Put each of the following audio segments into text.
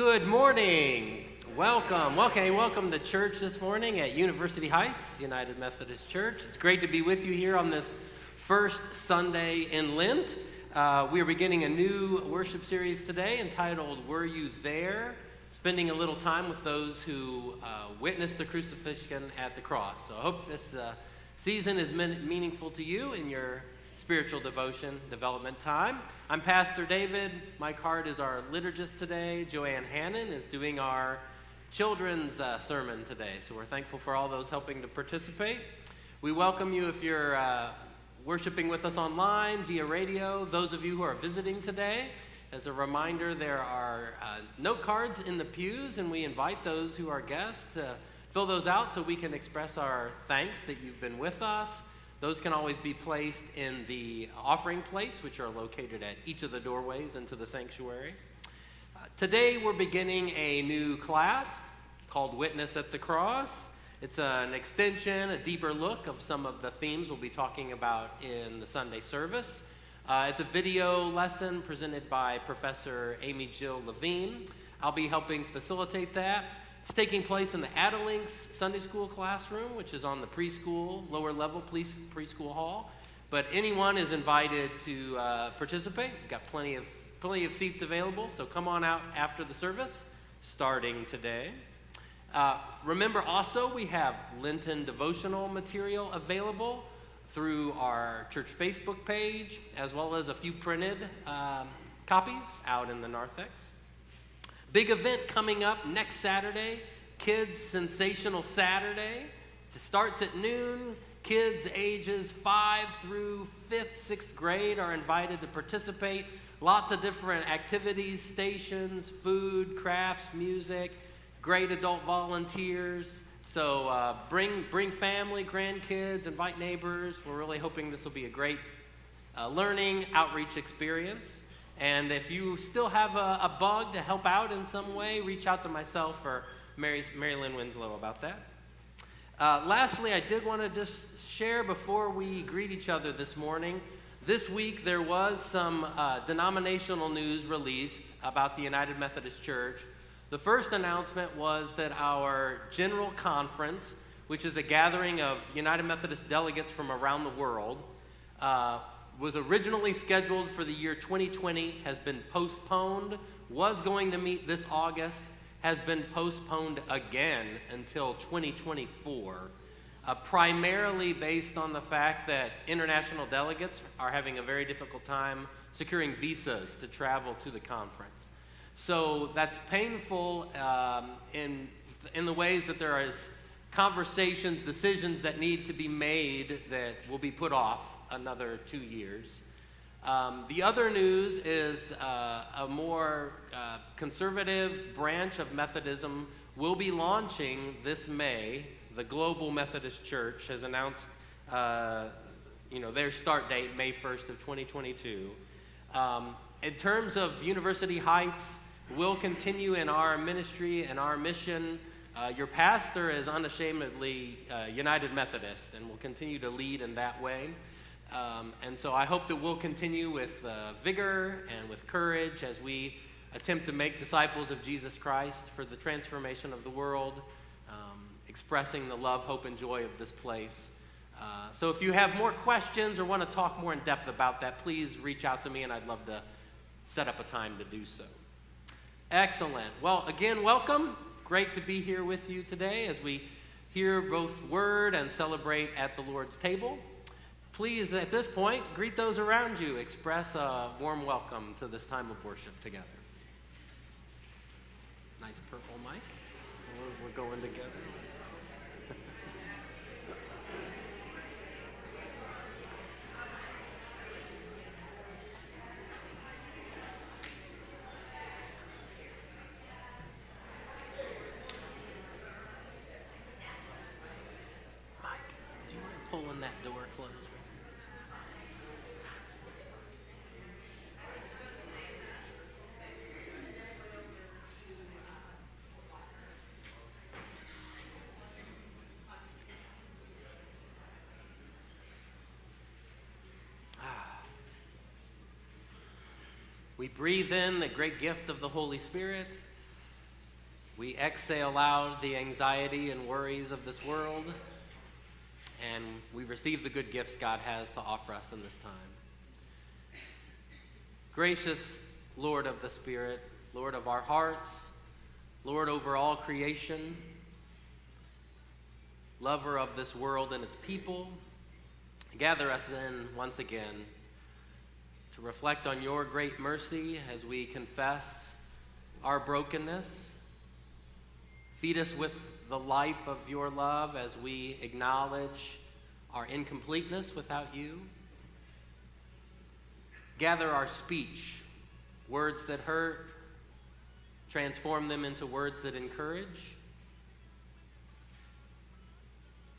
Good morning. Welcome. Welcome. Welcome to church this morning at University Heights United Methodist Church. It's great to be with you here on this first Sunday in Lent. Uh, we are beginning a new worship series today entitled Were You There? Spending a little time with those who uh, witnessed the crucifixion at the cross. So I hope this uh, season is meaningful to you in your spiritual devotion development time. I'm Pastor David. Mike Hart is our liturgist today. Joanne Hannon is doing our children's uh, sermon today. So we're thankful for all those helping to participate. We welcome you if you're uh, worshiping with us online, via radio, those of you who are visiting today. As a reminder, there are uh, note cards in the pews, and we invite those who are guests to fill those out so we can express our thanks that you've been with us those can always be placed in the offering plates, which are located at each of the doorways into the sanctuary. Uh, today, we're beginning a new class called Witness at the Cross. It's an extension, a deeper look of some of the themes we'll be talking about in the Sunday service. Uh, it's a video lesson presented by Professor Amy Jill Levine. I'll be helping facilitate that. It's taking place in the Adalinks Sunday School classroom, which is on the preschool, lower level preschool hall. But anyone is invited to uh, participate. We've got plenty of, plenty of seats available, so come on out after the service, starting today. Uh, remember also, we have Lenten devotional material available through our church Facebook page, as well as a few printed um, copies out in the narthex. Big event coming up next Saturday, Kids Sensational Saturday. It starts at noon. Kids ages 5 through 5th, 6th grade are invited to participate. Lots of different activities, stations, food, crafts, music, great adult volunteers. So uh, bring, bring family, grandkids, invite neighbors. We're really hoping this will be a great uh, learning outreach experience. And if you still have a, a, bug to help out in some way, reach out to myself or Mary, Mary Lynn Winslow about that. Uh, lastly, I did want to just share before we greet each other this morning. This week, there was some uh, denominational news released about the United Methodist Church. The first announcement was that our General Conference, which is a gathering of United Methodist delegates from around the world, uh, was originally scheduled for the year 2020, has been postponed, was going to meet this August, has been postponed again until 2024, uh, primarily based on the fact that international delegates are having a very difficult time securing visas to travel to the conference. So that's painful um, in, in the ways that there is conversations, decisions that need to be made that will be put off another two years. Um, the other news is uh, a more uh, conservative branch of Methodism will be launching this May. The Global Methodist Church has announced, uh, you know, their start date, May 1st of 2022. Um, in terms of University Heights, we'll continue in our ministry and our mission. Uh, your pastor is unashamedly uh, United Methodist and will continue to lead in that way. Um, and so I hope that we'll continue with uh, vigor and with courage as we attempt to make disciples of Jesus Christ for the transformation of the world, um, expressing the love, hope, and joy of this place. Uh, so if you have more questions or want to talk more in depth about that, please reach out to me and I'd love to set up a time to do so. Excellent. Well, again, welcome. Great to be here with you today as we hear both word and celebrate at the Lord's table please, at this point, greet those around you. Express a warm welcome to this time of worship together. Nice purple mic. We're, going together. We breathe in the great gift of the Holy Spirit. We exhale out the anxiety and worries of this world, and we receive the good gifts God has to offer us in this time. Gracious Lord of the Spirit, Lord of our hearts, Lord over all creation, lover of this world and its people, gather us in once again reflect on your great mercy as we confess our brokenness. Feed us with the life of your love as we acknowledge our incompleteness without you. Gather our speech, words that hurt, transform them into words that encourage.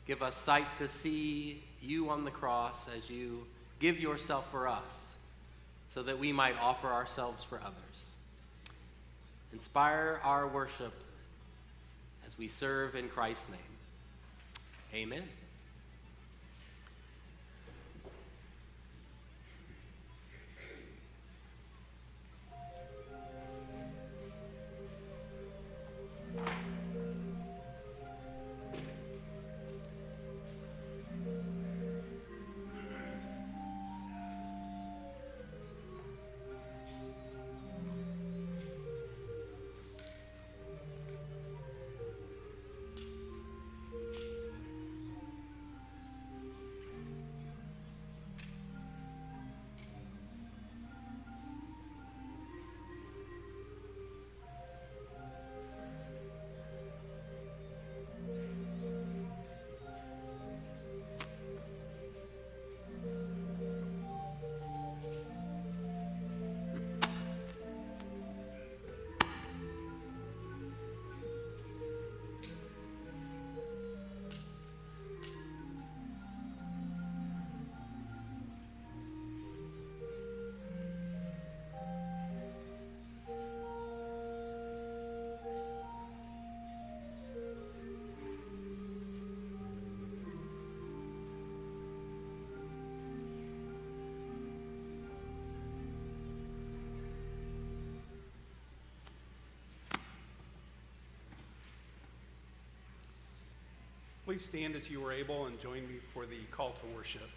Give us sight to see you on the cross as you give yourself for us so that we might offer ourselves for others. Inspire our worship as we serve in Christ's name. Amen. Please stand as you are able and join me for the call to worship.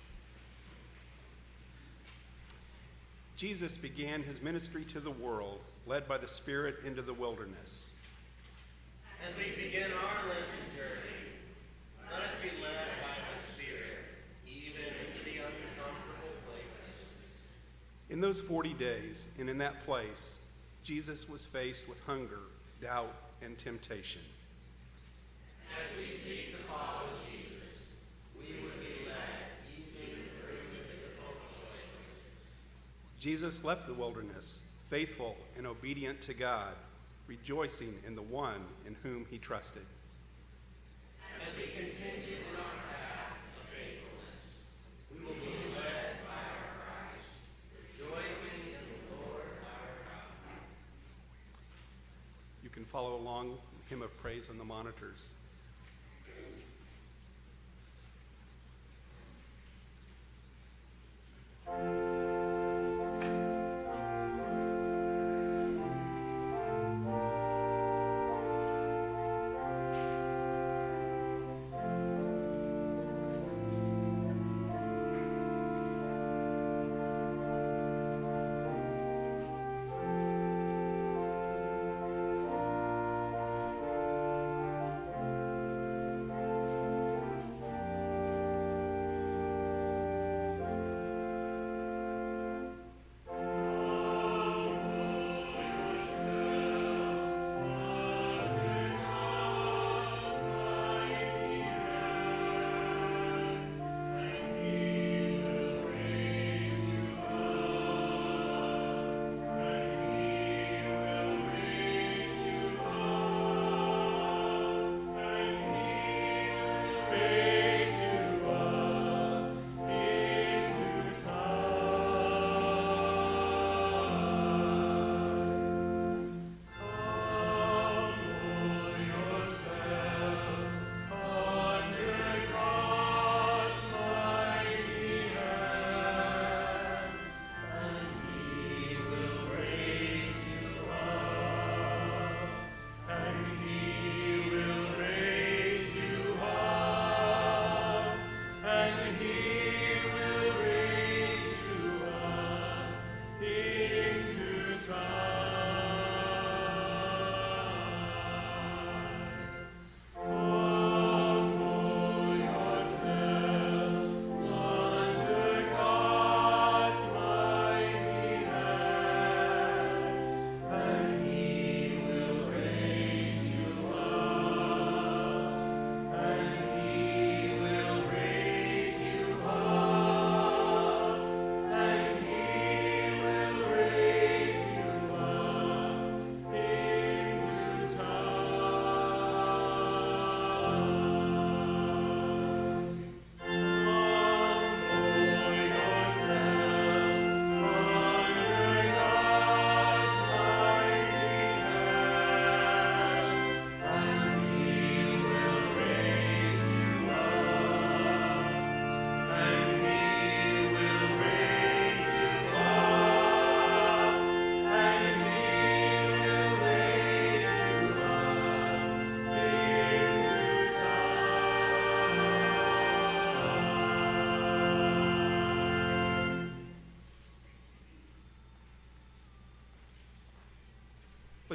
Jesus began his ministry to the world, led by the Spirit into the wilderness. As we begin our Lenten journey, let us be led by the Spirit, even into the uncomfortable places. In those 40 days and in that place, Jesus was faced with hunger, doubt, and temptation. As we seek to follow Jesus, we would be led even through the difficult choices. Jesus left the wilderness, faithful and obedient to God, rejoicing in the one in whom he trusted. As we continue in our path of faithfulness, we will be led by our Christ, rejoicing in the Lord our God. You can follow along with hymn of praise on the monitors.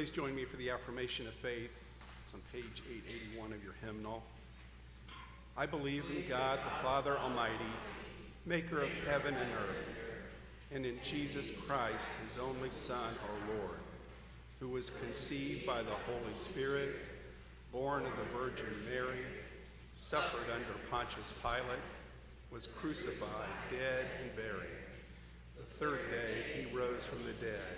Please join me for the affirmation of faith. It's on page 881 of your hymnal. I believe in God the Father Almighty, maker of heaven and earth, and in Jesus Christ, his only Son, our Lord, who was conceived by the Holy Spirit, born of the Virgin Mary, suffered under Pontius Pilate, was crucified, dead, and buried. The third day he rose from the dead.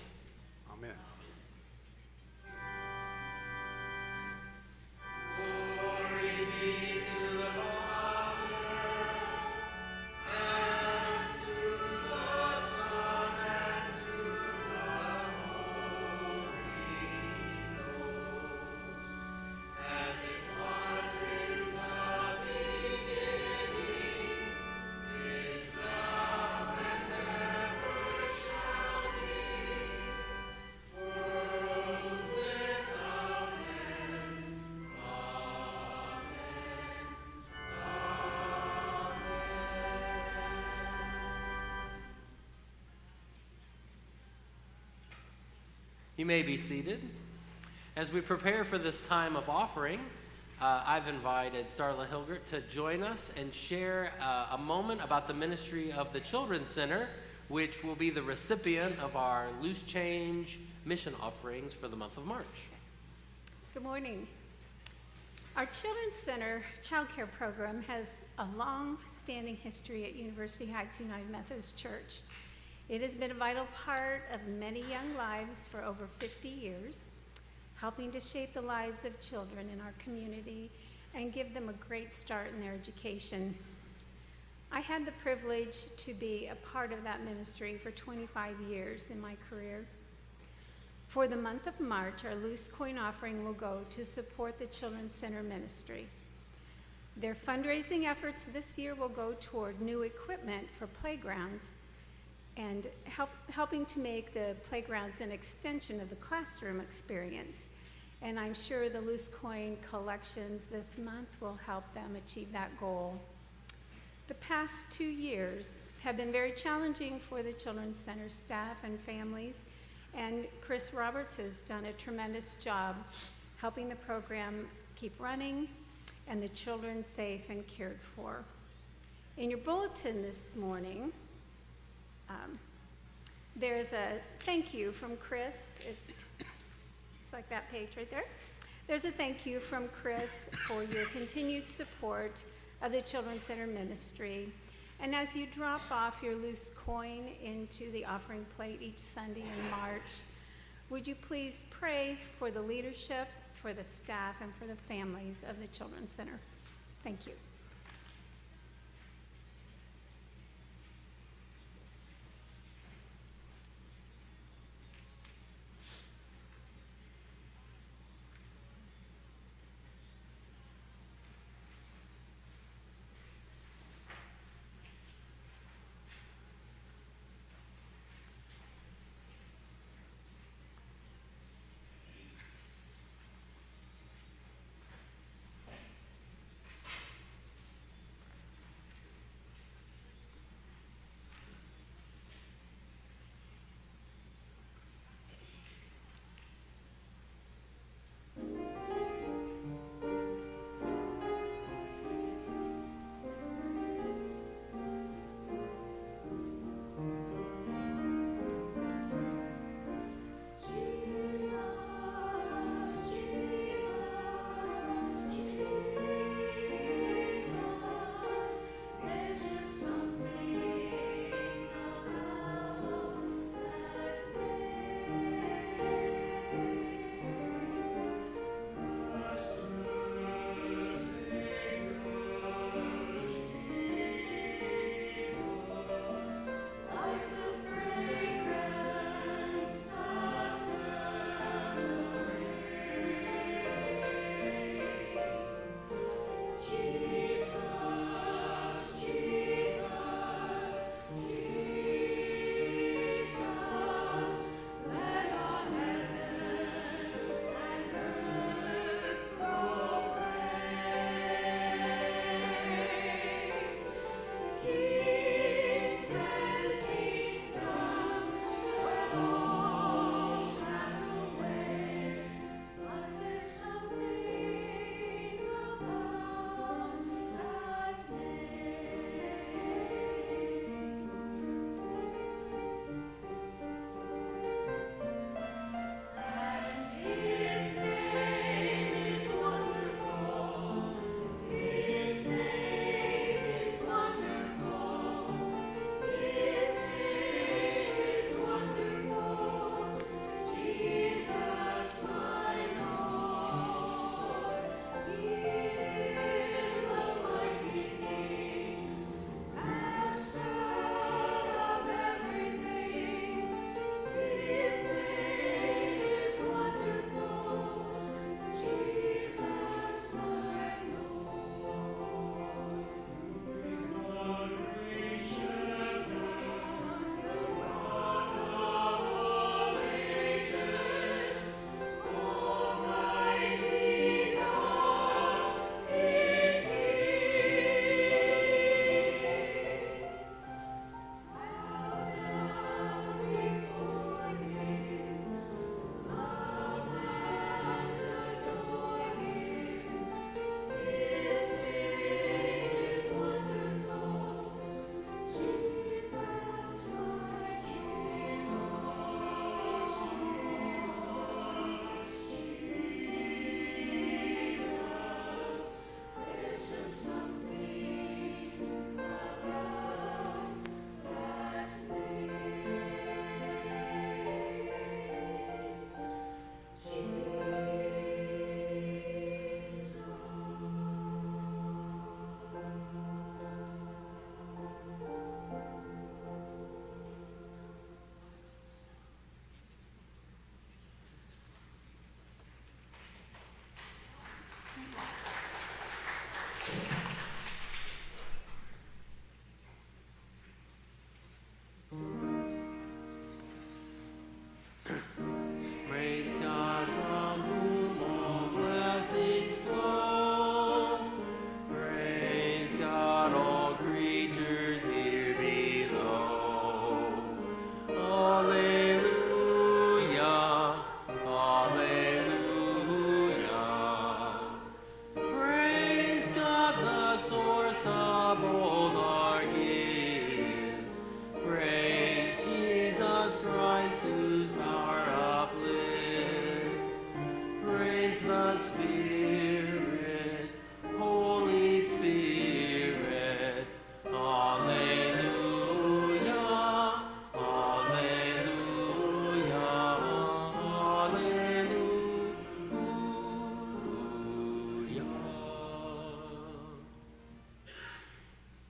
You may be seated. As we prepare for this time of offering, uh, I've invited Starla Hilgert to join us and share uh, a moment about the ministry of the Children's Center, which will be the recipient of our loose change mission offerings for the month of March. Good morning. Our Children's Center child care program has a long standing history at University Heights United Methodist Church. It has been a vital part of many young lives for over 50 years, helping to shape the lives of children in our community and give them a great start in their education. I had the privilege to be a part of that ministry for 25 years in my career. For the month of March, our loose coin offering will go to support the Children's Center ministry. Their fundraising efforts this year will go toward new equipment for playgrounds and help, helping to make the playgrounds an extension of the classroom experience. And I'm sure the loose coin collections this month will help them achieve that goal. The past two years have been very challenging for the Children's Center staff and families, and Chris Roberts has done a tremendous job helping the program keep running and the children safe and cared for. In your bulletin this morning, um, there's a thank you from Chris. It's, it's like that page right there. There's a thank you from Chris for your continued support of the Children's Center Ministry. And as you drop off your loose coin into the offering plate each Sunday in March, would you please pray for the leadership, for the staff, and for the families of the Children's Center? Thank you.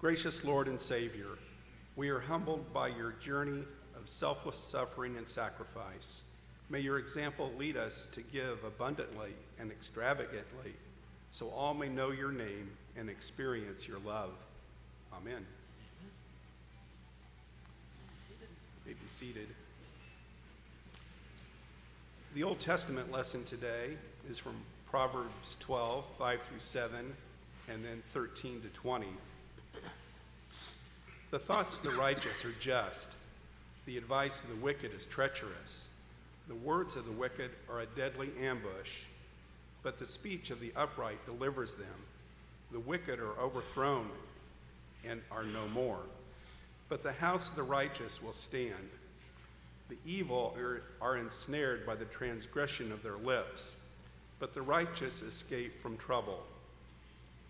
Gracious Lord and Savior, we are humbled by your journey of selfless suffering and sacrifice. May your example lead us to give abundantly and extravagantly so all may know your name and experience your love. Amen. may be seated. The Old Testament lesson today is from Proverbs 12, 5 through 7, and then 13 to 20. The thoughts of the righteous are just. The advice of the wicked is treacherous. The words of the wicked are a deadly ambush, but the speech of the upright delivers them. The wicked are overthrown and are no more, but the house of the righteous will stand. The evil are, are ensnared by the transgression of their lips, but the righteous escape from trouble.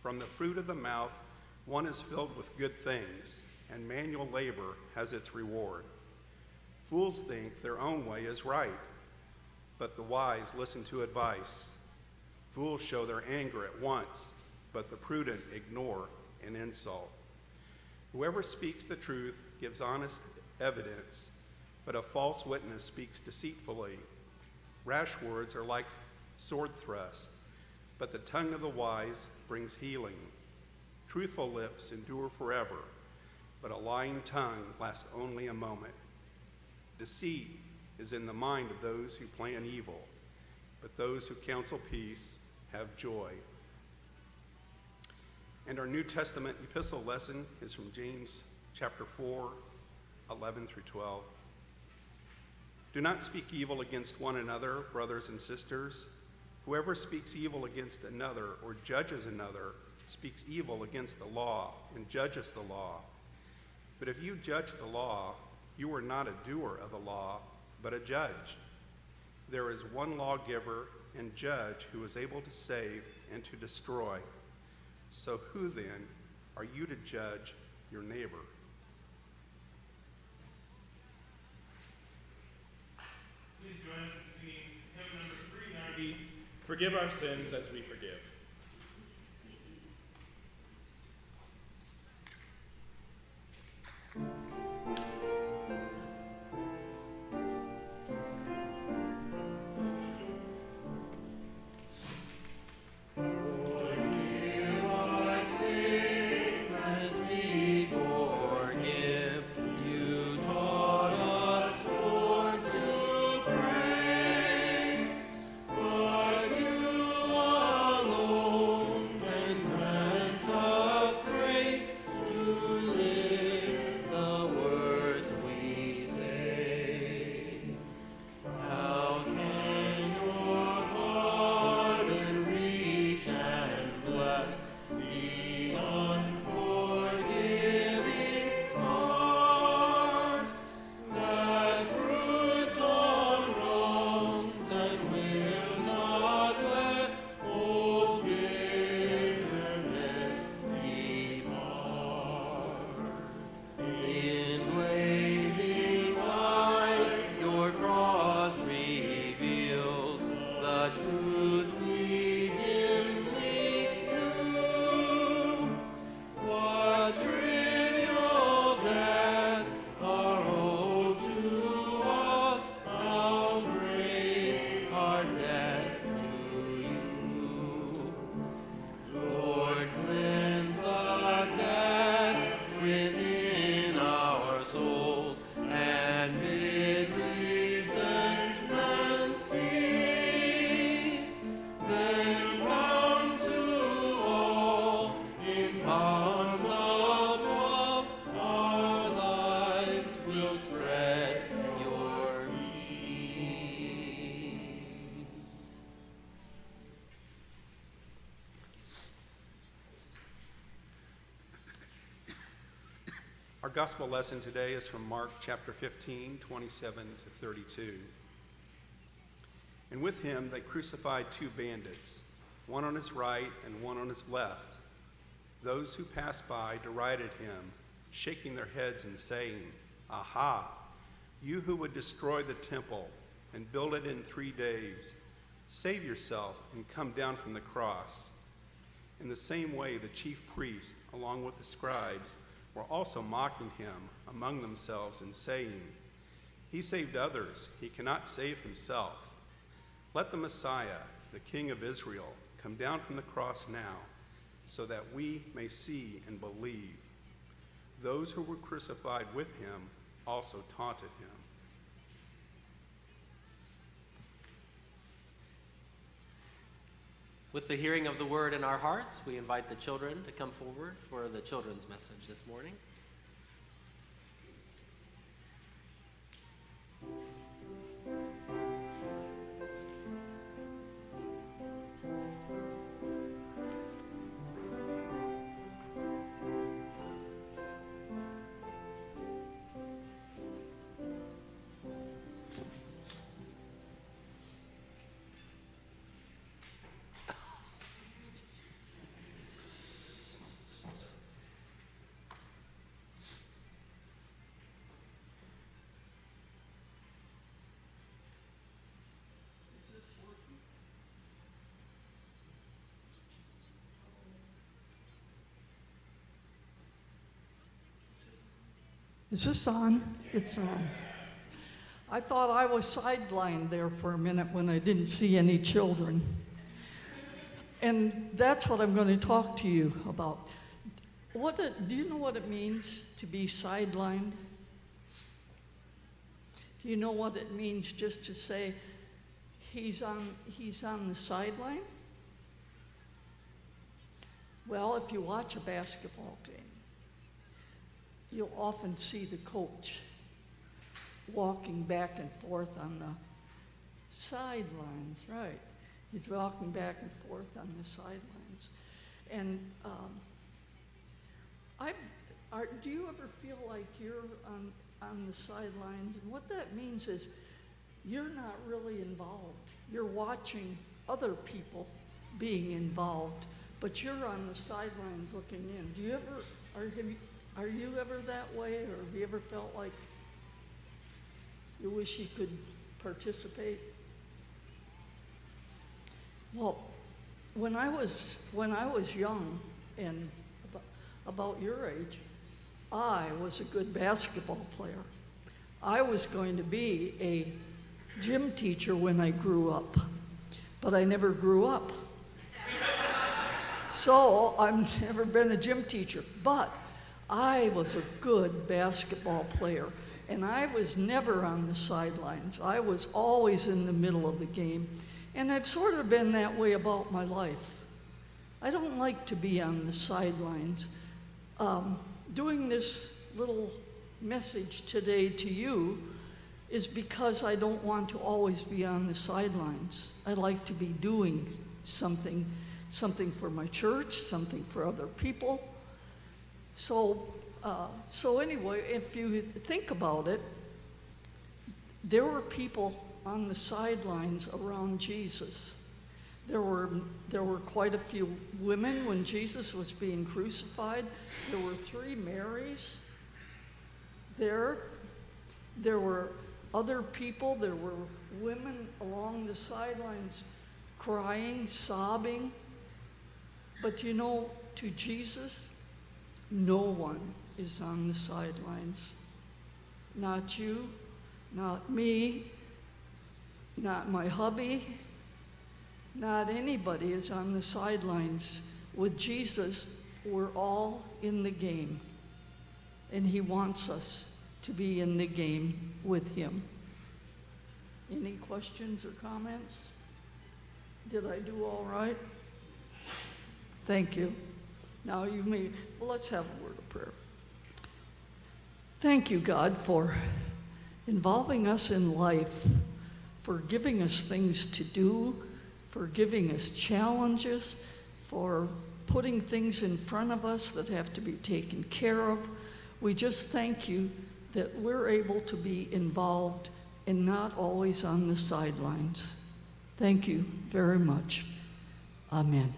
From the fruit of the mouth, one is filled with good things and manual labor has its reward. Fools think their own way is right, but the wise listen to advice. Fools show their anger at once, but the prudent ignore an insult. Whoever speaks the truth gives honest evidence, but a false witness speaks deceitfully. Rash words are like sword thrusts, but the tongue of the wise brings healing. Truthful lips endure forever but a lying tongue lasts only a moment. Deceit is in the mind of those who plan evil, but those who counsel peace have joy. And our New Testament epistle lesson is from James chapter 4, 11 through 12. Do not speak evil against one another, brothers and sisters. Whoever speaks evil against another or judges another speaks evil against the law and judges the law. But if you judge the law, you are not a doer of the law, but a judge. There is one lawgiver and judge who is able to save and to destroy. So who then are you to judge your neighbor? Please join us in singing hymn number 390, Forgive Our Sins as We Forgive. Alone. Gospel lesson today is from Mark chapter 15, 27 to 32. And with him they crucified two bandits, one on his right and one on his left. Those who passed by derided him, shaking their heads and saying, Aha! You who would destroy the temple and build it in three days, save yourself and come down from the cross. In the same way, the chief priests, along with the scribes, were also mocking him among themselves and saying, He saved others, he cannot save himself. Let the Messiah, the King of Israel, come down from the cross now, so that we may see and believe. Those who were crucified with him also taunted him. With the hearing of the word in our hearts, we invite the children to come forward for the children's message this morning. Is this on? It's on. I thought I was sidelined there for a minute when I didn't see any children. And that's what I'm going to talk to you about. What it, do you know what it means to be sidelined? Do you know what it means just to say he's on, he's on the sideline? Well, if you watch a basketball game, you'll often see the coach walking back and forth on the sidelines, right? He's walking back and forth on the sidelines. And um, I, are, do you ever feel like you're on, on the sidelines? And what that means is you're not really involved. You're watching other people being involved, but you're on the sidelines looking in. Do you ever, have you, are you ever that way, or have you ever felt like you wish you could participate? Well, when I was when I was young and about, your age, I was a good basketball player. I was going to be a gym teacher when I grew up, but I never grew up. so I've never been a gym teacher. But I was a good basketball player, and I was never on the sidelines. I was always in the middle of the game, and I've sort of been that way about my life. I don't like to be on the sidelines. Um, doing this little message today to you is because I don't want to always be on the sidelines. I like to be doing something, something for my church, something for other people. So, uh, so anyway, if you think about it, there were people on the sidelines around Jesus. There were, there were quite a few women when Jesus was being crucified. There were three Marys there. There were other people. There were women along the sidelines crying, sobbing. But you know, to Jesus, no one is on the sidelines. Not you, not me, not my hubby, not anybody is on the sidelines. With Jesus, we're all in the game. And He wants us to be in the game with Him. Any questions or comments? Did I do all right? Thank you. Now you may, well, let's have a word of prayer. Thank you, God, for involving us in life, for giving us things to do, for giving us challenges, for putting things in front of us that have to be taken care of. We just thank you that we're able to be involved and not always on the sidelines. Thank you very much. Amen.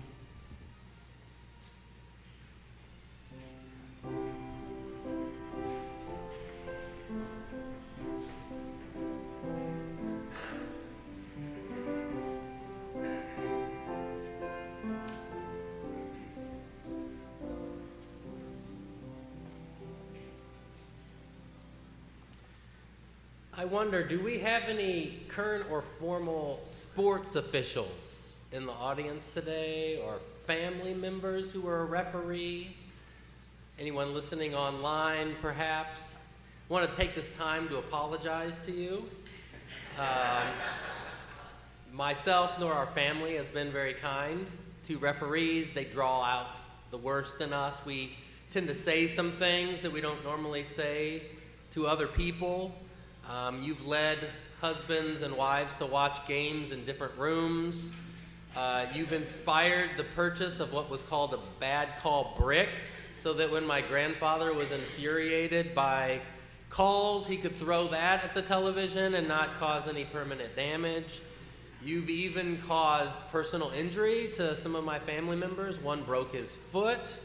I wonder, do we have any current or formal sports officials in the audience today, or family members who are a referee? Anyone listening online, perhaps? I want to take this time to apologize to you. Um, myself nor our family has been very kind to referees. They draw out the worst in us. We tend to say some things that we don't normally say to other people. Um, you've led husbands and wives to watch games in different rooms. Uh, you've inspired the purchase of what was called a bad call brick, so that when my grandfather was infuriated by calls, he could throw that at the television and not cause any permanent damage. You've even caused personal injury to some of my family members. One broke his foot.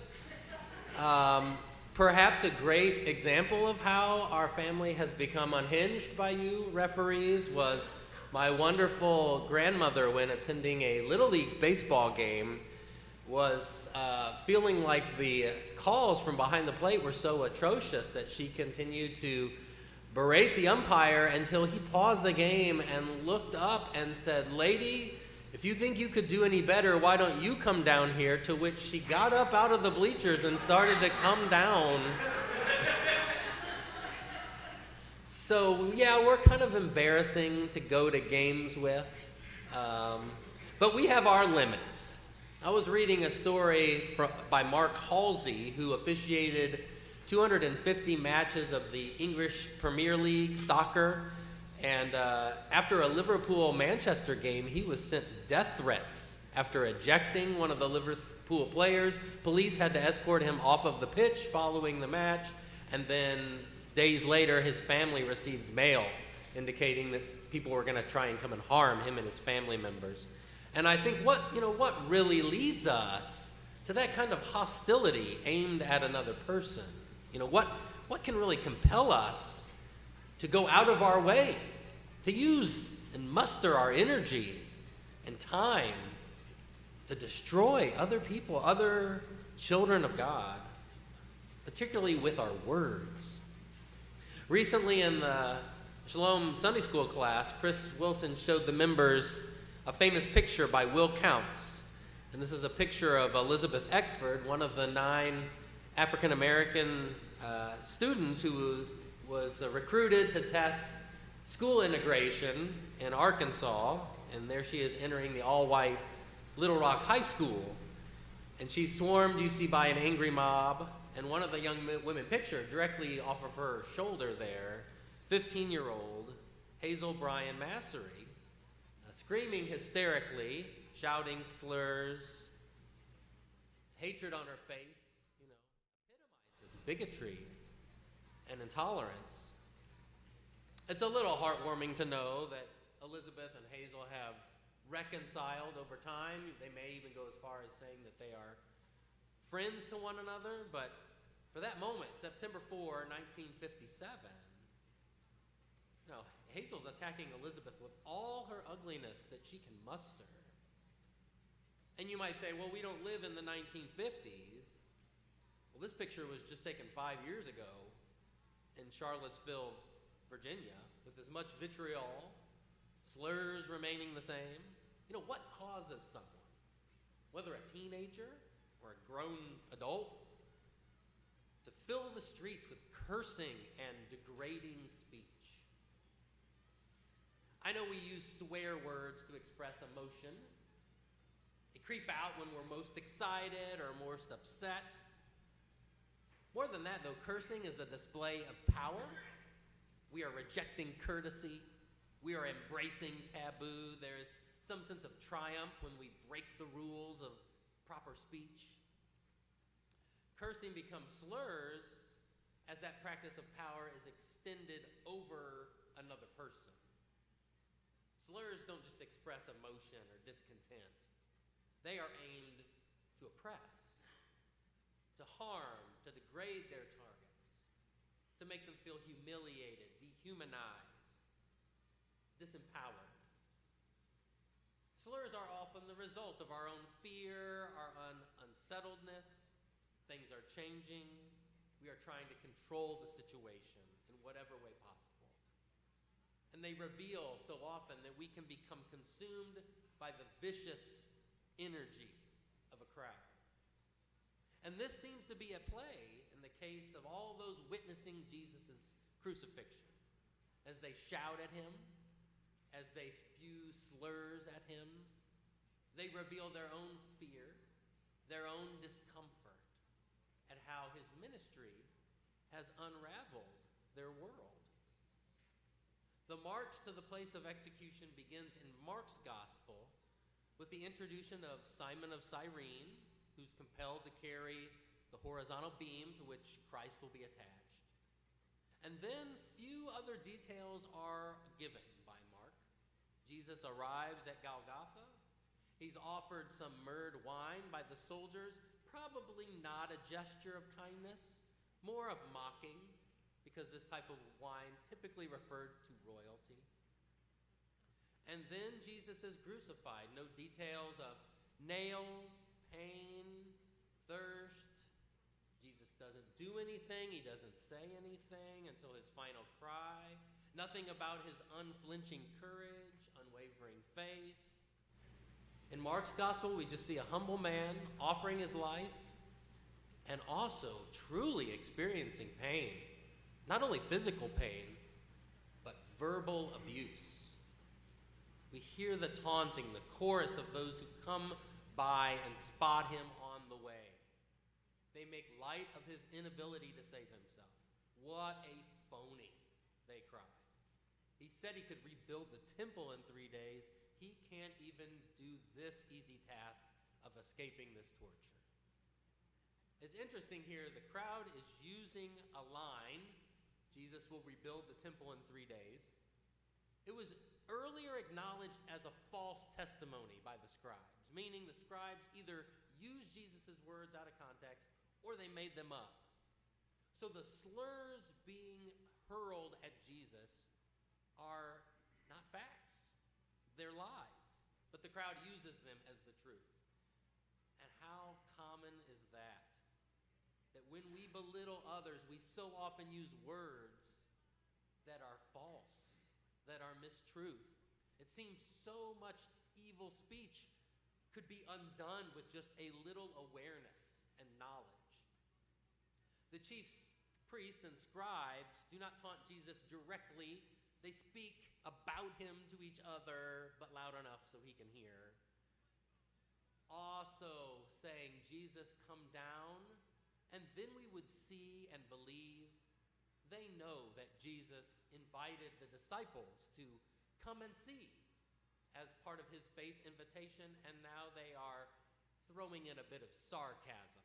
Um, Perhaps a great example of how our family has become unhinged by you, referees, was my wonderful grandmother when attending a Little League baseball game was uh, feeling like the calls from behind the plate were so atrocious that she continued to berate the umpire until he paused the game and looked up and said, Lady, if you think you could do any better, why don't you come down here? To which she got up out of the bleachers and started to come down. So, yeah, we're kind of embarrassing to go to games with, um, but we have our limits. I was reading a story by Mark Halsey, who officiated 250 matches of the English Premier League soccer and uh, after a Liverpool Manchester game, he was sent death threats after ejecting one of the Liverpool players. Police had to escort him off of the pitch following the match, and then days later, his family received mail indicating that people were going to try and come and harm him and his family members. And I think what, you know, what really leads us to that kind of hostility aimed at another person? You know, what, what can really compel us to go out of our way, to use and muster our energy and time to destroy other people, other children of God, particularly with our words. Recently, in the Shalom Sunday School class, Chris Wilson showed the members a famous picture by Will Counts. And this is a picture of Elizabeth Eckford, one of the nine African American uh, students who was uh, recruited to test school integration in Arkansas, and there she is entering the all white Little Rock High School. And she's swarmed, you see, by an angry mob, and one of the young women pictured directly off of her shoulder there, 15 year old Hazel Bryan Massery, uh, screaming hysterically, shouting slurs, hatred on her face, you know, epitomizes bigotry and intolerance. It's a little heartwarming to know that Elizabeth and Hazel have reconciled over time. They may even go as far as saying that they are friends to one another, but for that moment, September 4, 1957, no, Hazel's attacking Elizabeth with all her ugliness that she can muster. And you might say, well, we don't live in the 1950s. Well, this picture was just taken five years ago in Charlottesville, Virginia, with as much vitriol, slurs remaining the same. You know, what causes someone, whether a teenager or a grown adult, to fill the streets with cursing and degrading speech? I know we use swear words to express emotion. They creep out when we're most excited or most upset. More than that, though, cursing is a display of power. We are rejecting courtesy. We are embracing taboo. There's some sense of triumph when we break the rules of proper speech. Cursing becomes slurs as that practice of power is extended over another person. Slurs don't just express emotion or discontent, they are aimed to oppress, to harm, to degrade their targets, to make them feel humiliated, dehumanized, disempowered. Slurs are often the result of our own fear, our un- unsettledness. Things are changing. We are trying to control the situation in whatever way possible. And they reveal so often that we can become consumed by the vicious energy of a crowd. And this seems to be at play in the case of all those witnessing Jesus' crucifixion as they shout at him, as they spew slurs at him. They reveal their own fear, their own discomfort at how his ministry has unraveled their world. The march to the place of execution begins in Mark's gospel with the introduction of Simon of Cyrene, who's compelled to carry the horizontal beam to which Christ will be attached. And then few other details are given. Jesus arrives at Golgotha. He's offered some myrrhed wine by the soldiers, probably not a gesture of kindness, more of mocking, because this type of wine typically referred to royalty. And then Jesus is crucified. No details of nails, pain, thirst. Jesus doesn't do anything, he doesn't say anything until his final cry. Nothing about his unflinching courage, unwavering faith. In Mark's gospel, we just see a humble man offering his life and also truly experiencing pain. Not only physical pain, but verbal abuse. We hear the taunting, the chorus of those who come by and spot him on the way. They make light of his inability to save himself. What a. He said he could rebuild the temple in three days. He can't even do this easy task of escaping this torture. It's interesting here, the crowd is using a line Jesus will rebuild the temple in three days. It was earlier acknowledged as a false testimony by the scribes, meaning the scribes either used Jesus' words out of context or they made them up. So the slurs being hurled at Jesus are not facts, they're lies. But the crowd uses them as the truth. And how common is that? That when we belittle others, we so often use words that are false, that are mistruth. It seems so much evil speech could be undone with just a little awareness and knowledge. The chief priests and scribes do not taunt Jesus directly they speak about him to each other, but loud enough so he can hear. Also saying, Jesus, come down, and then we would see and believe. They know that Jesus invited the disciples to come and see as part of his faith invitation, and now they are throwing in a bit of sarcasm,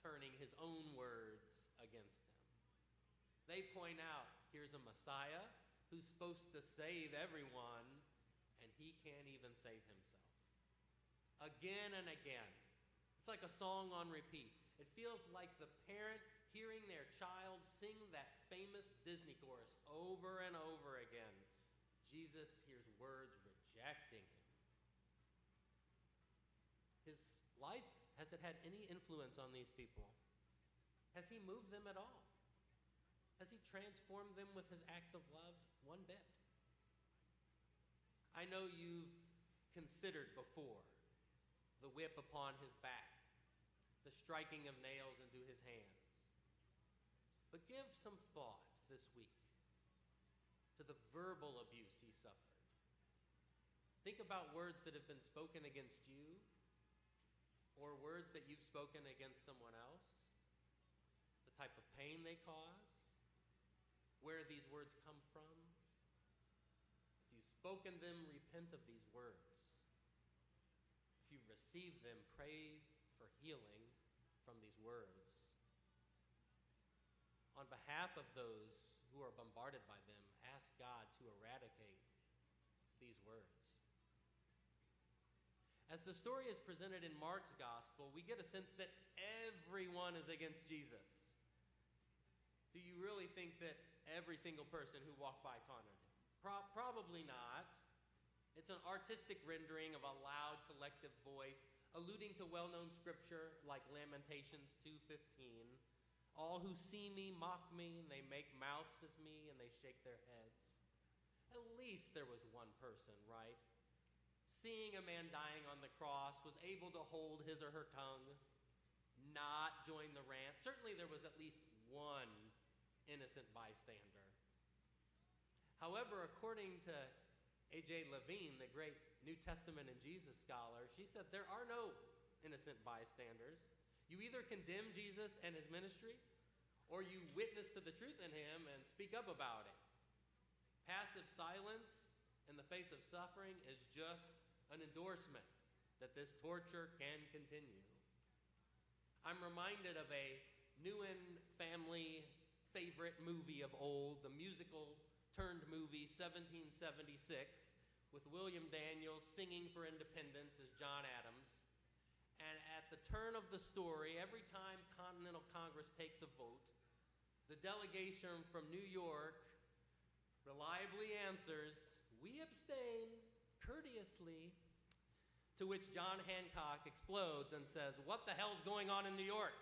turning his own words against him. They point out here's a Messiah who's supposed to save everyone, and he can't even save himself. Again and again. It's like a song on repeat. It feels like the parent hearing their child sing that famous Disney chorus over and over again. Jesus hears words rejecting him. His life, has it had any influence on these people? Has he moved them at all? Has he transformed them with his acts of love? One bit. I know you've considered before the whip upon his back, the striking of nails into his hands. But give some thought this week to the verbal abuse he suffered. Think about words that have been spoken against you or words that you've spoken against someone else, the type of pain they cause where these words come from. If you've spoken them, repent of these words. If you've received them, pray for healing from these words. on behalf of those who are bombarded by them, ask God to eradicate these words. As the story is presented in Mark's gospel, we get a sense that everyone is against Jesus. Do you really think that every single person who walked by taunted him? Pro- probably not. It's an artistic rendering of a loud collective voice, alluding to well-known scripture like Lamentations 2:15. All who see me mock me, and they make mouths as me, and they shake their heads. At least there was one person, right? Seeing a man dying on the cross, was able to hold his or her tongue, not join the rant. Certainly there was at least one innocent bystander. However, according to A.J. Levine, the great New Testament and Jesus scholar, she said there are no innocent bystanders. You either condemn Jesus and his ministry, or you witness to the truth in him and speak up about it. Passive silence in the face of suffering is just an endorsement that this torture can continue. I'm reminded of a Newen family favorite movie of old, the musical turned movie 1776, with William Daniels singing for independence as John Adams. And at the turn of the story, every time Continental Congress takes a vote, the delegation from New York reliably answers, We abstain courteously. To which John Hancock explodes and says, What the hell's going on in New York?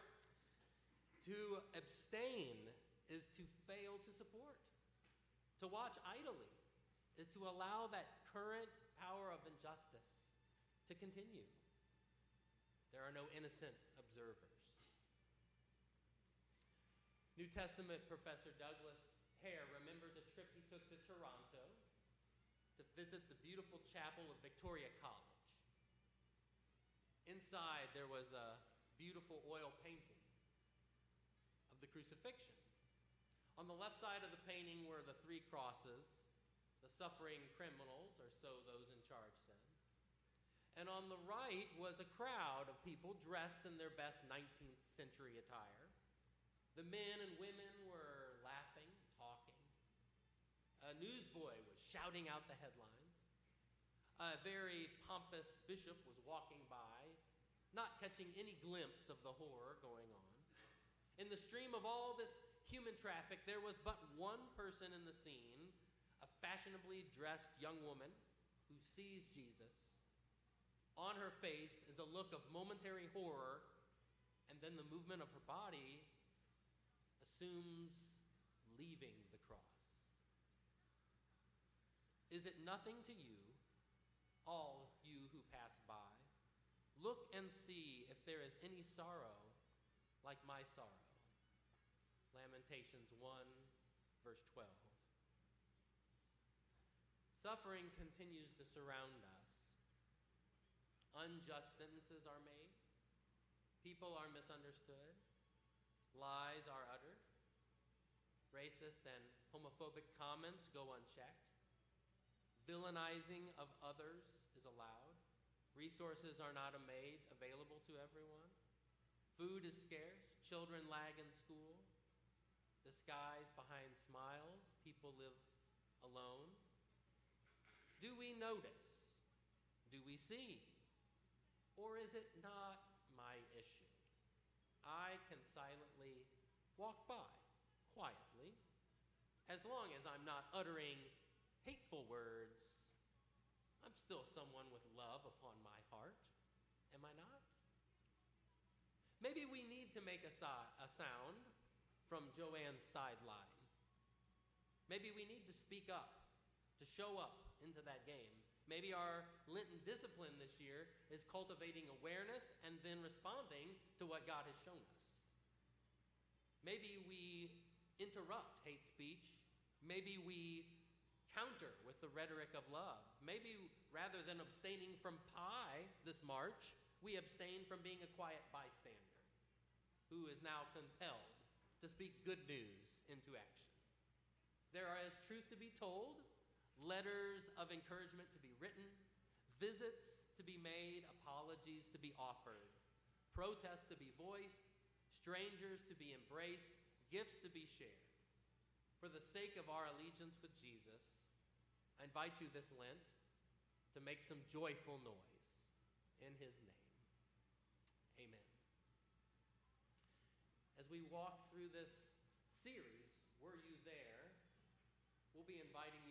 To abstain is to fail to support. To watch idly is to allow that current power of injustice to continue. There are no innocent observers. New Testament professor Douglas Hare remembers a trip he took to Toronto to visit the beautiful chapel of Victoria College. Inside, there was a beautiful oil painting of the crucifixion. On the left side of the painting were the three crosses, the suffering criminals, or so those in charge said. And on the right was a crowd of people dressed in their best 19th century attire. The men and women were laughing, talking. A newsboy was shouting out the headlines. A very pompous bishop was walking by, not catching any glimpse of the horror going on. In the stream of all this human traffic, there was but one person in the scene, a fashionably dressed young woman who sees Jesus. On her face is a look of momentary horror, and then the movement of her body assumes leaving the cross. Is it nothing to you, all you who pass by? Look and see if there is any sorrow like my sorrow. Lamentations 1, verse 12. Suffering continues to surround us. Unjust sentences are made, people are misunderstood, lies are uttered, racist and homophobic comments go unchecked, villainizing of others is allowed, resources are not made available to everyone, food is scarce, children lag in school, disguised behind smiles, people live alone. Do we notice? Do we see? Or is it not my issue? I can silently walk by, quietly, as long as I'm not uttering hateful words. I'm still someone with love upon my heart, am I not? Maybe we need to make a, a sound from Joanne's sideline. Maybe we need to speak up, to show up into that game. Maybe our Lenten discipline this year is cultivating awareness and then responding to what God has shown us. Maybe we interrupt hate speech. Maybe we counter with the rhetoric of love. Maybe rather than abstaining from pie this March, we abstain from being a quiet bystander who is now compelled to speak good news into action. There are, as truth to be told, letters of encouragement to be written, visits to be made, apologies to be offered, protests to be voiced, strangers to be embraced, gifts to be shared. For the sake of our allegiance with Jesus, I invite you this Lent to make some joyful noise in his name. Amen. As we walk through this series, Were You There? We'll be inviting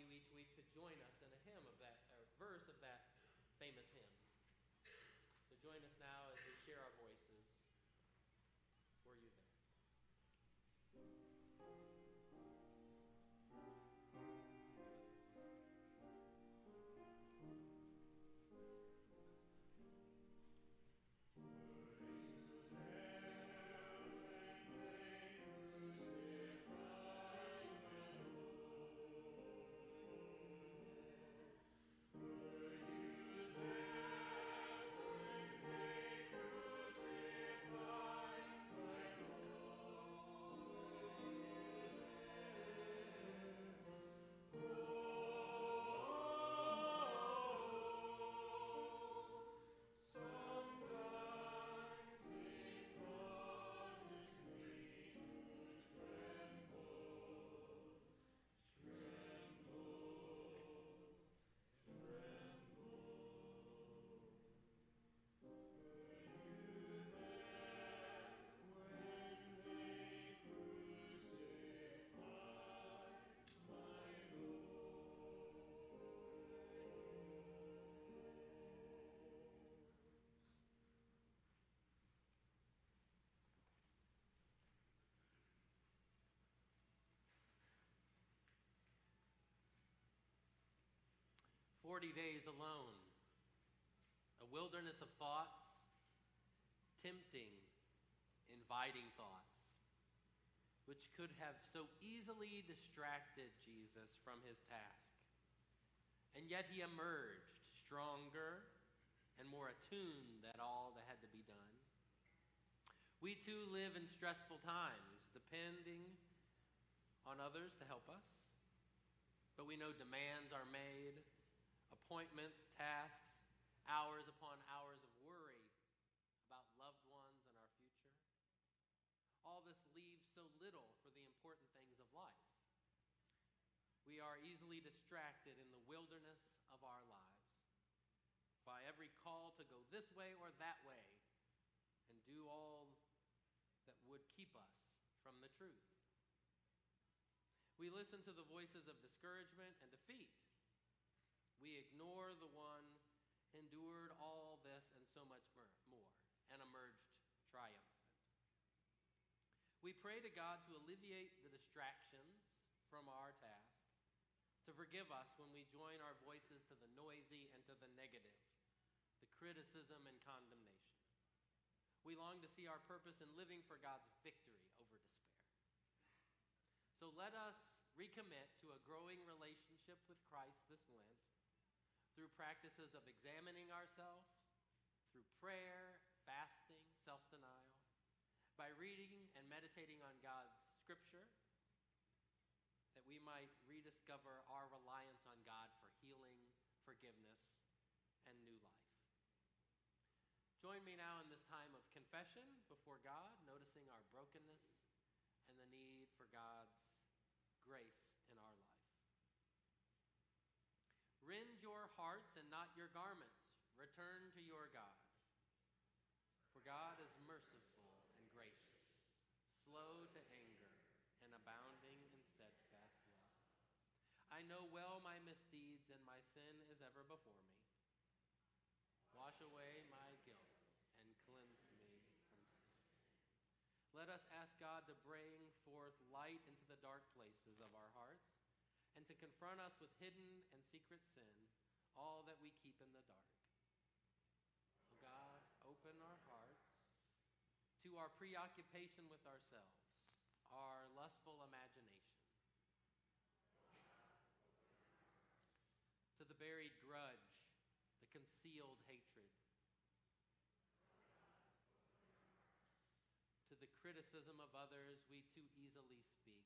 40 days alone, a wilderness of thoughts, tempting, inviting thoughts, which could have so easily distracted Jesus from his task. And yet he emerged stronger and more attuned at all that had to be done. We too live in stressful times, depending on others to help us. But we know demands are made, appointments, tasks, hours upon hours of worry about loved ones and our future. All this leaves so little for the important things of life. We are easily distracted in the wilderness of our lives by every call to go this way or that way and do all that would keep us from the truth. We listen to the voices of discouragement and defeat we ignore the one endured all this and so much more and emerged triumphant. We pray to God to alleviate the distractions from our task, to forgive us when we join our voices to the noisy and to the negative, the criticism and condemnation. We long to see our purpose in living for God's victory over despair. So let us recommit to a growing relationship with Christ this Lent through practices of examining ourselves, through prayer, fasting, self denial, by reading and meditating on God's scripture, that we might rediscover our reliance on God for healing, forgiveness, and new life. Join me now in this time of confession before God, noticing our brokenness and the need for God's grace in our life. Rend your hearts and not your garments. Return to your God. For God is merciful and gracious, slow to anger, and abounding in steadfast love. I know well my misdeeds, and my sin is ever before me. Wash away my guilt and cleanse me from sin. Let us ask God to bring forth light into the dark places of our hearts and to confront us with hidden and secret sin, all that we keep in the dark. Oh God, open our hearts to our preoccupation with ourselves, our lustful imagination, to the buried grudge, the concealed hatred, to the criticism of others we too easily speak.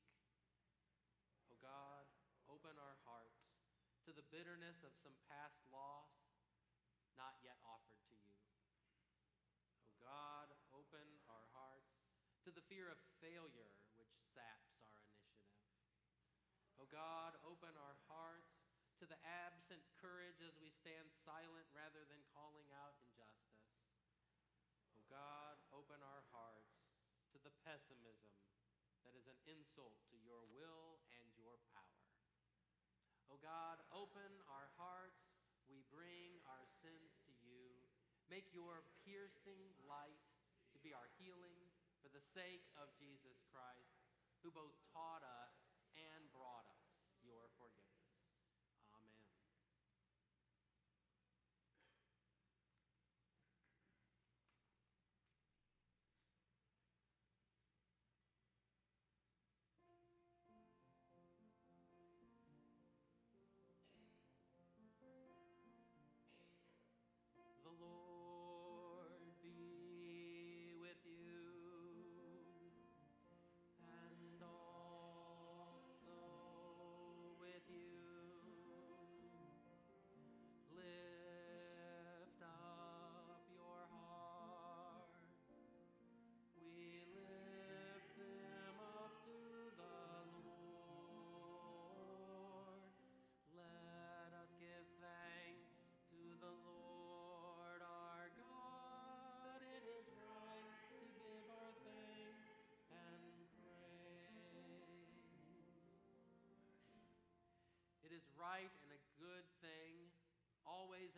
Oh God, open our hearts to the bitterness of some past loss not yet offered to you. Oh God, open our hearts to the fear of failure which sags God, open our hearts to the absent courage as we stand silent rather than calling out injustice. Oh God, open our hearts to the pessimism that is an insult to your will and your power. Oh God, open our hearts. We bring our sins to you. Make your piercing light to be our healing for the sake of Jesus Christ, who both taught us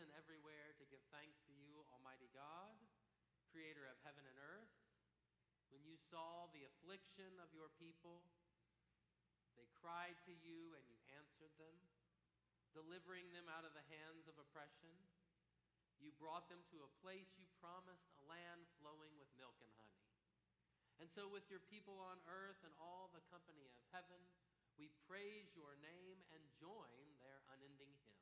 and everywhere, to give thanks to you, Almighty God, creator of heaven and earth. When you saw the affliction of your people, they cried to you and you answered them, delivering them out of the hands of oppression. You brought them to a place you promised, a land flowing with milk and honey. And so, with your people on earth and all the company of heaven, we praise your name and join their unending hymn.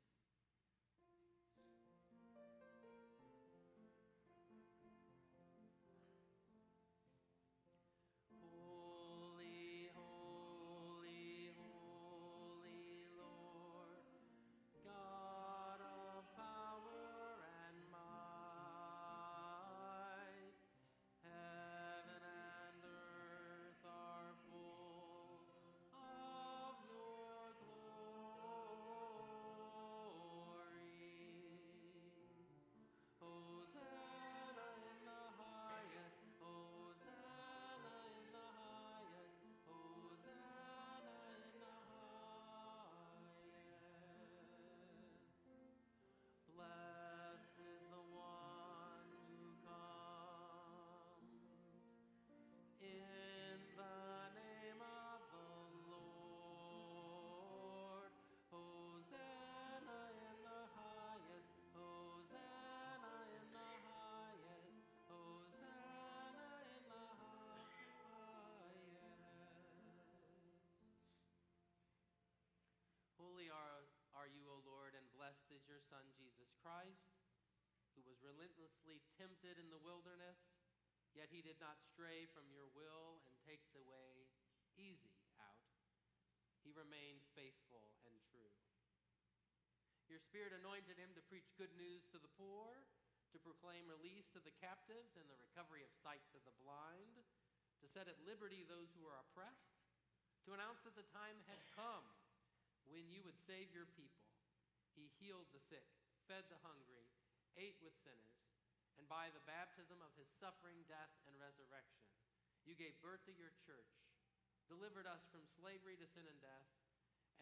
Christ, who was relentlessly tempted in the wilderness, yet he did not stray from your will and take the way easy out. He remained faithful and true. Your Spirit anointed him to preach good news to the poor, to proclaim release to the captives and the recovery of sight to the blind, to set at liberty those who are oppressed, to announce that the time had come when you would save your people. He healed the sick, fed the hungry, ate with sinners, and by the baptism of his suffering, death, and resurrection, you gave birth to your church, delivered us from slavery to sin and death,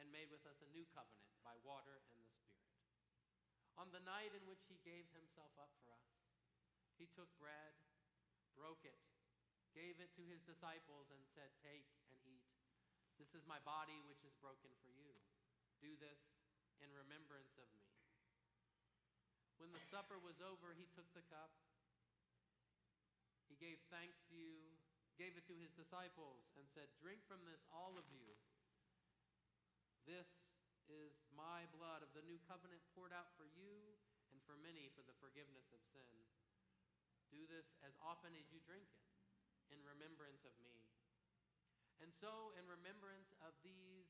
and made with us a new covenant by water and the Spirit. On the night in which he gave himself up for us, he took bread, broke it, gave it to his disciples, and said, Take and eat. This is my body, which is broken for you. Do this in remembrance of me. When the supper was over, he took the cup. He gave thanks to you, gave it to his disciples, and said, Drink from this, all of you. This is my blood of the new covenant poured out for you and for many for the forgiveness of sin. Do this as often as you drink it in remembrance of me. And so, in remembrance of these,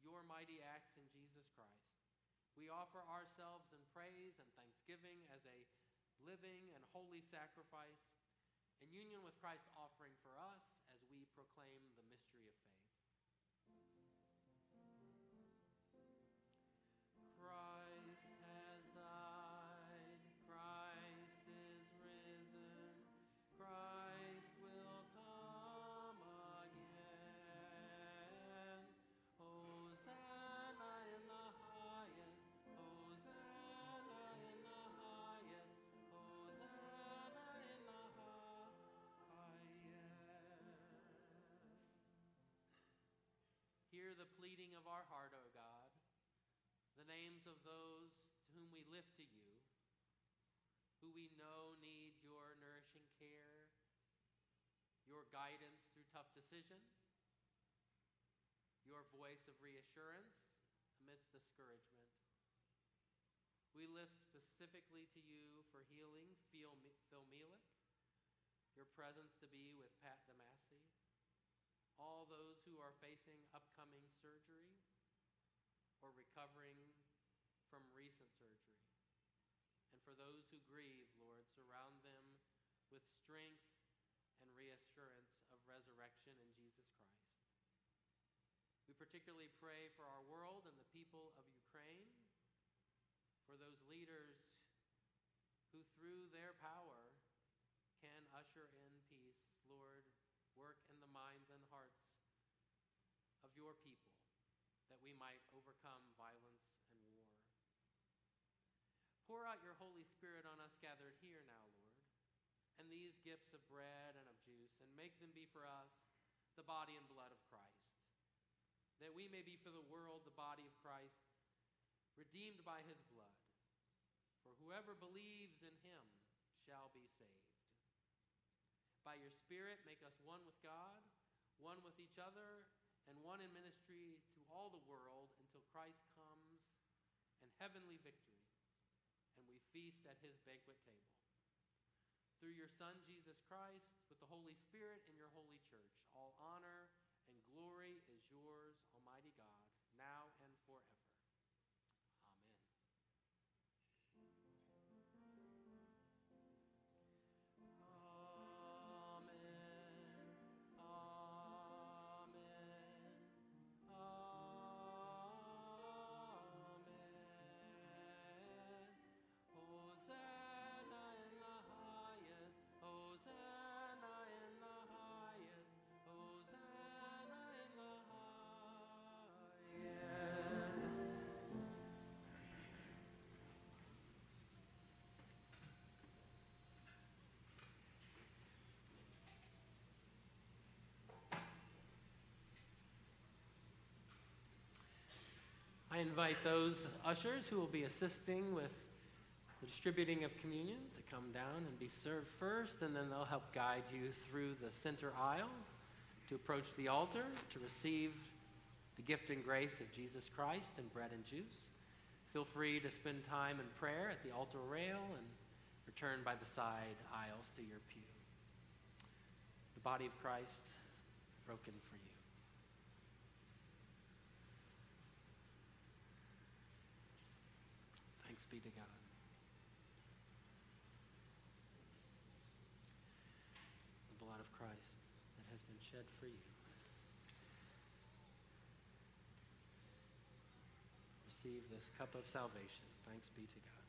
your mighty acts in Jesus Christ, we offer ourselves in praise and thanksgiving as a living and holy sacrifice in union with Christ offering for us as we proclaim the mystery of faith. Names of those to whom we lift to you, who we know need your nourishing care, your guidance through tough decision, your voice of reassurance amidst discouragement. We lift specifically to you for healing Phil Mielik, your presence to be with Pat Damasi, all those who are facing upcoming surgery or recovering from recent surgery. And for those who grieve, Lord, surround them with strength and reassurance of resurrection in Jesus Christ. We particularly pray for our world and the people of Ukraine, for those leaders who, through their power, can usher in peace. Lord, work in the minds and hearts of your people that we might overcome violence and war. Pour out your Holy Spirit on us gathered here now, Lord, and these gifts of bread and of juice, and make them be for us the body and blood of Christ, that we may be for the world the body of Christ, redeemed by his blood. For whoever believes in him shall be saved. By your Spirit, make us one with God, one with each other, and one in ministry to all the world until Christ comes and heavenly victory, feast at his banquet table. Through your Son, Jesus Christ, with the Holy Spirit in your holy church, all honor and glory I invite those ushers who will be assisting with the distributing of communion to come down and be served first, and then they'll help guide you through the center aisle to approach the altar to receive the gift and grace of Jesus Christ and bread and juice. Feel free to spend time in prayer at the altar rail and return by the side aisles to your pew. The body of Christ broken for you. Thanks be to God. The blood of Christ that has been shed for you. Receive this cup of salvation. Thanks be to God.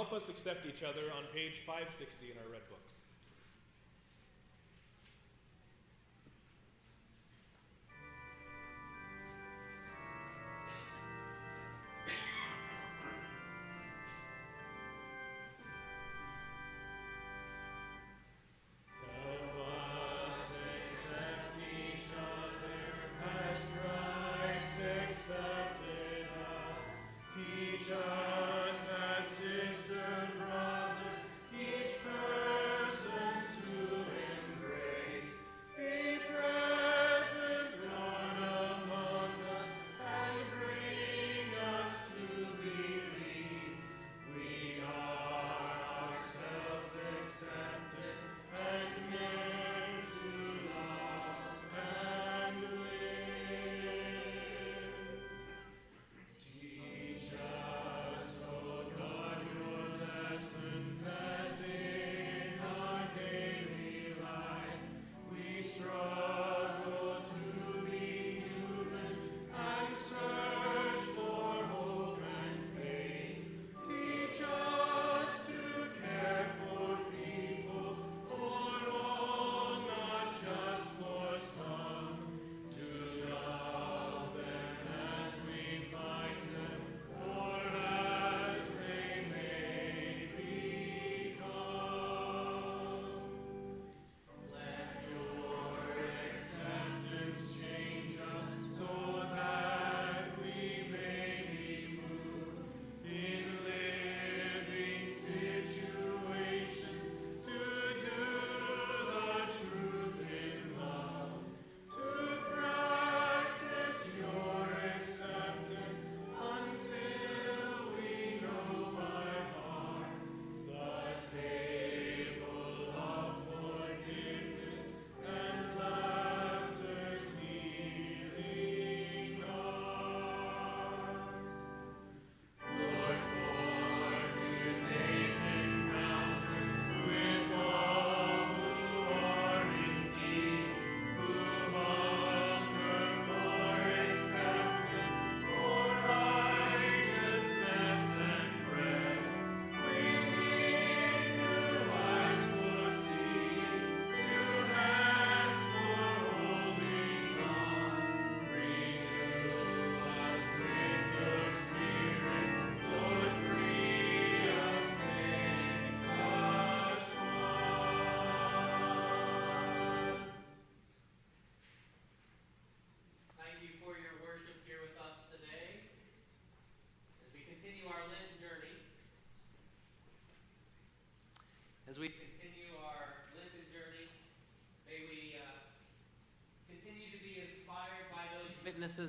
Help us accept each other on page 560 in our red books.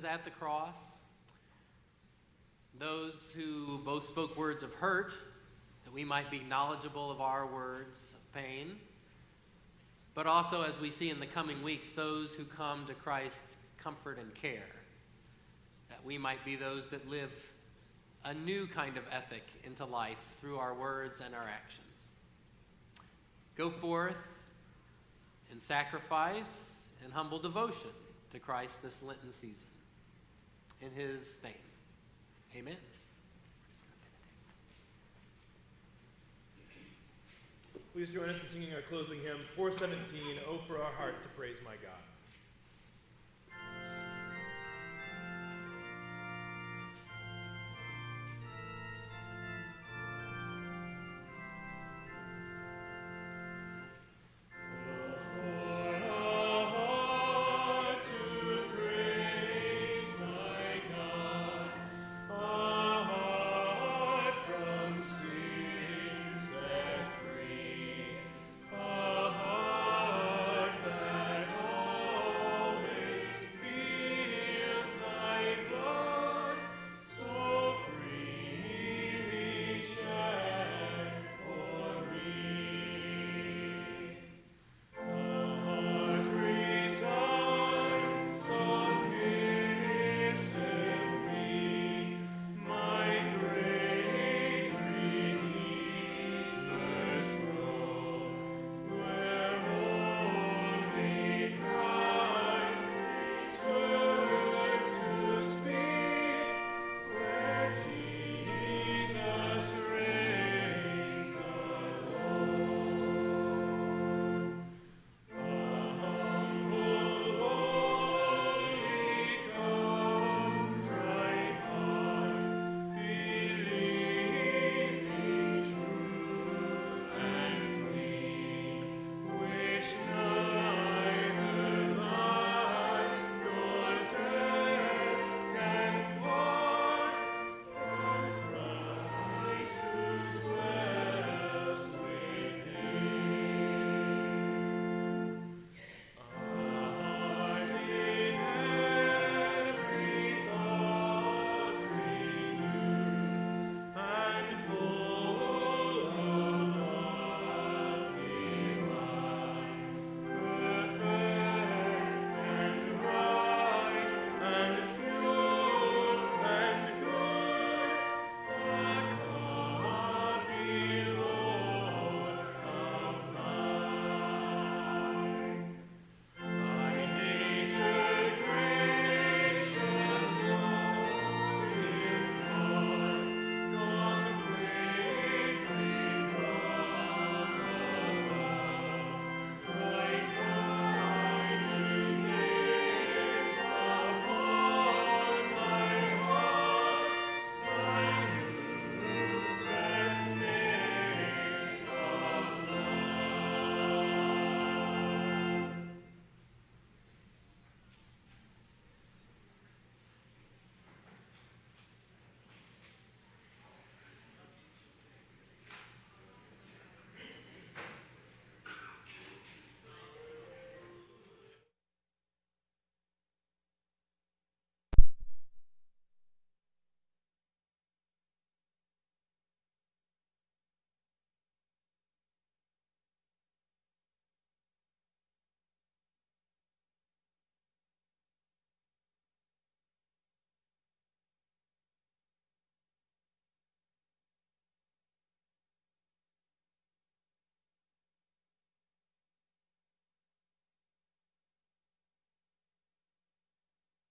At the cross, those who both spoke words of hurt, that we might be knowledgeable of our words of pain, but also, as we see in the coming weeks, those who come to Christ comfort and care, that we might be those that live a new kind of ethic into life through our words and our actions. Go forth in sacrifice and humble devotion to Christ this Lenten season. In his name, amen. Please join us in singing our closing hymn, 417, Oh, for our heart to praise my God.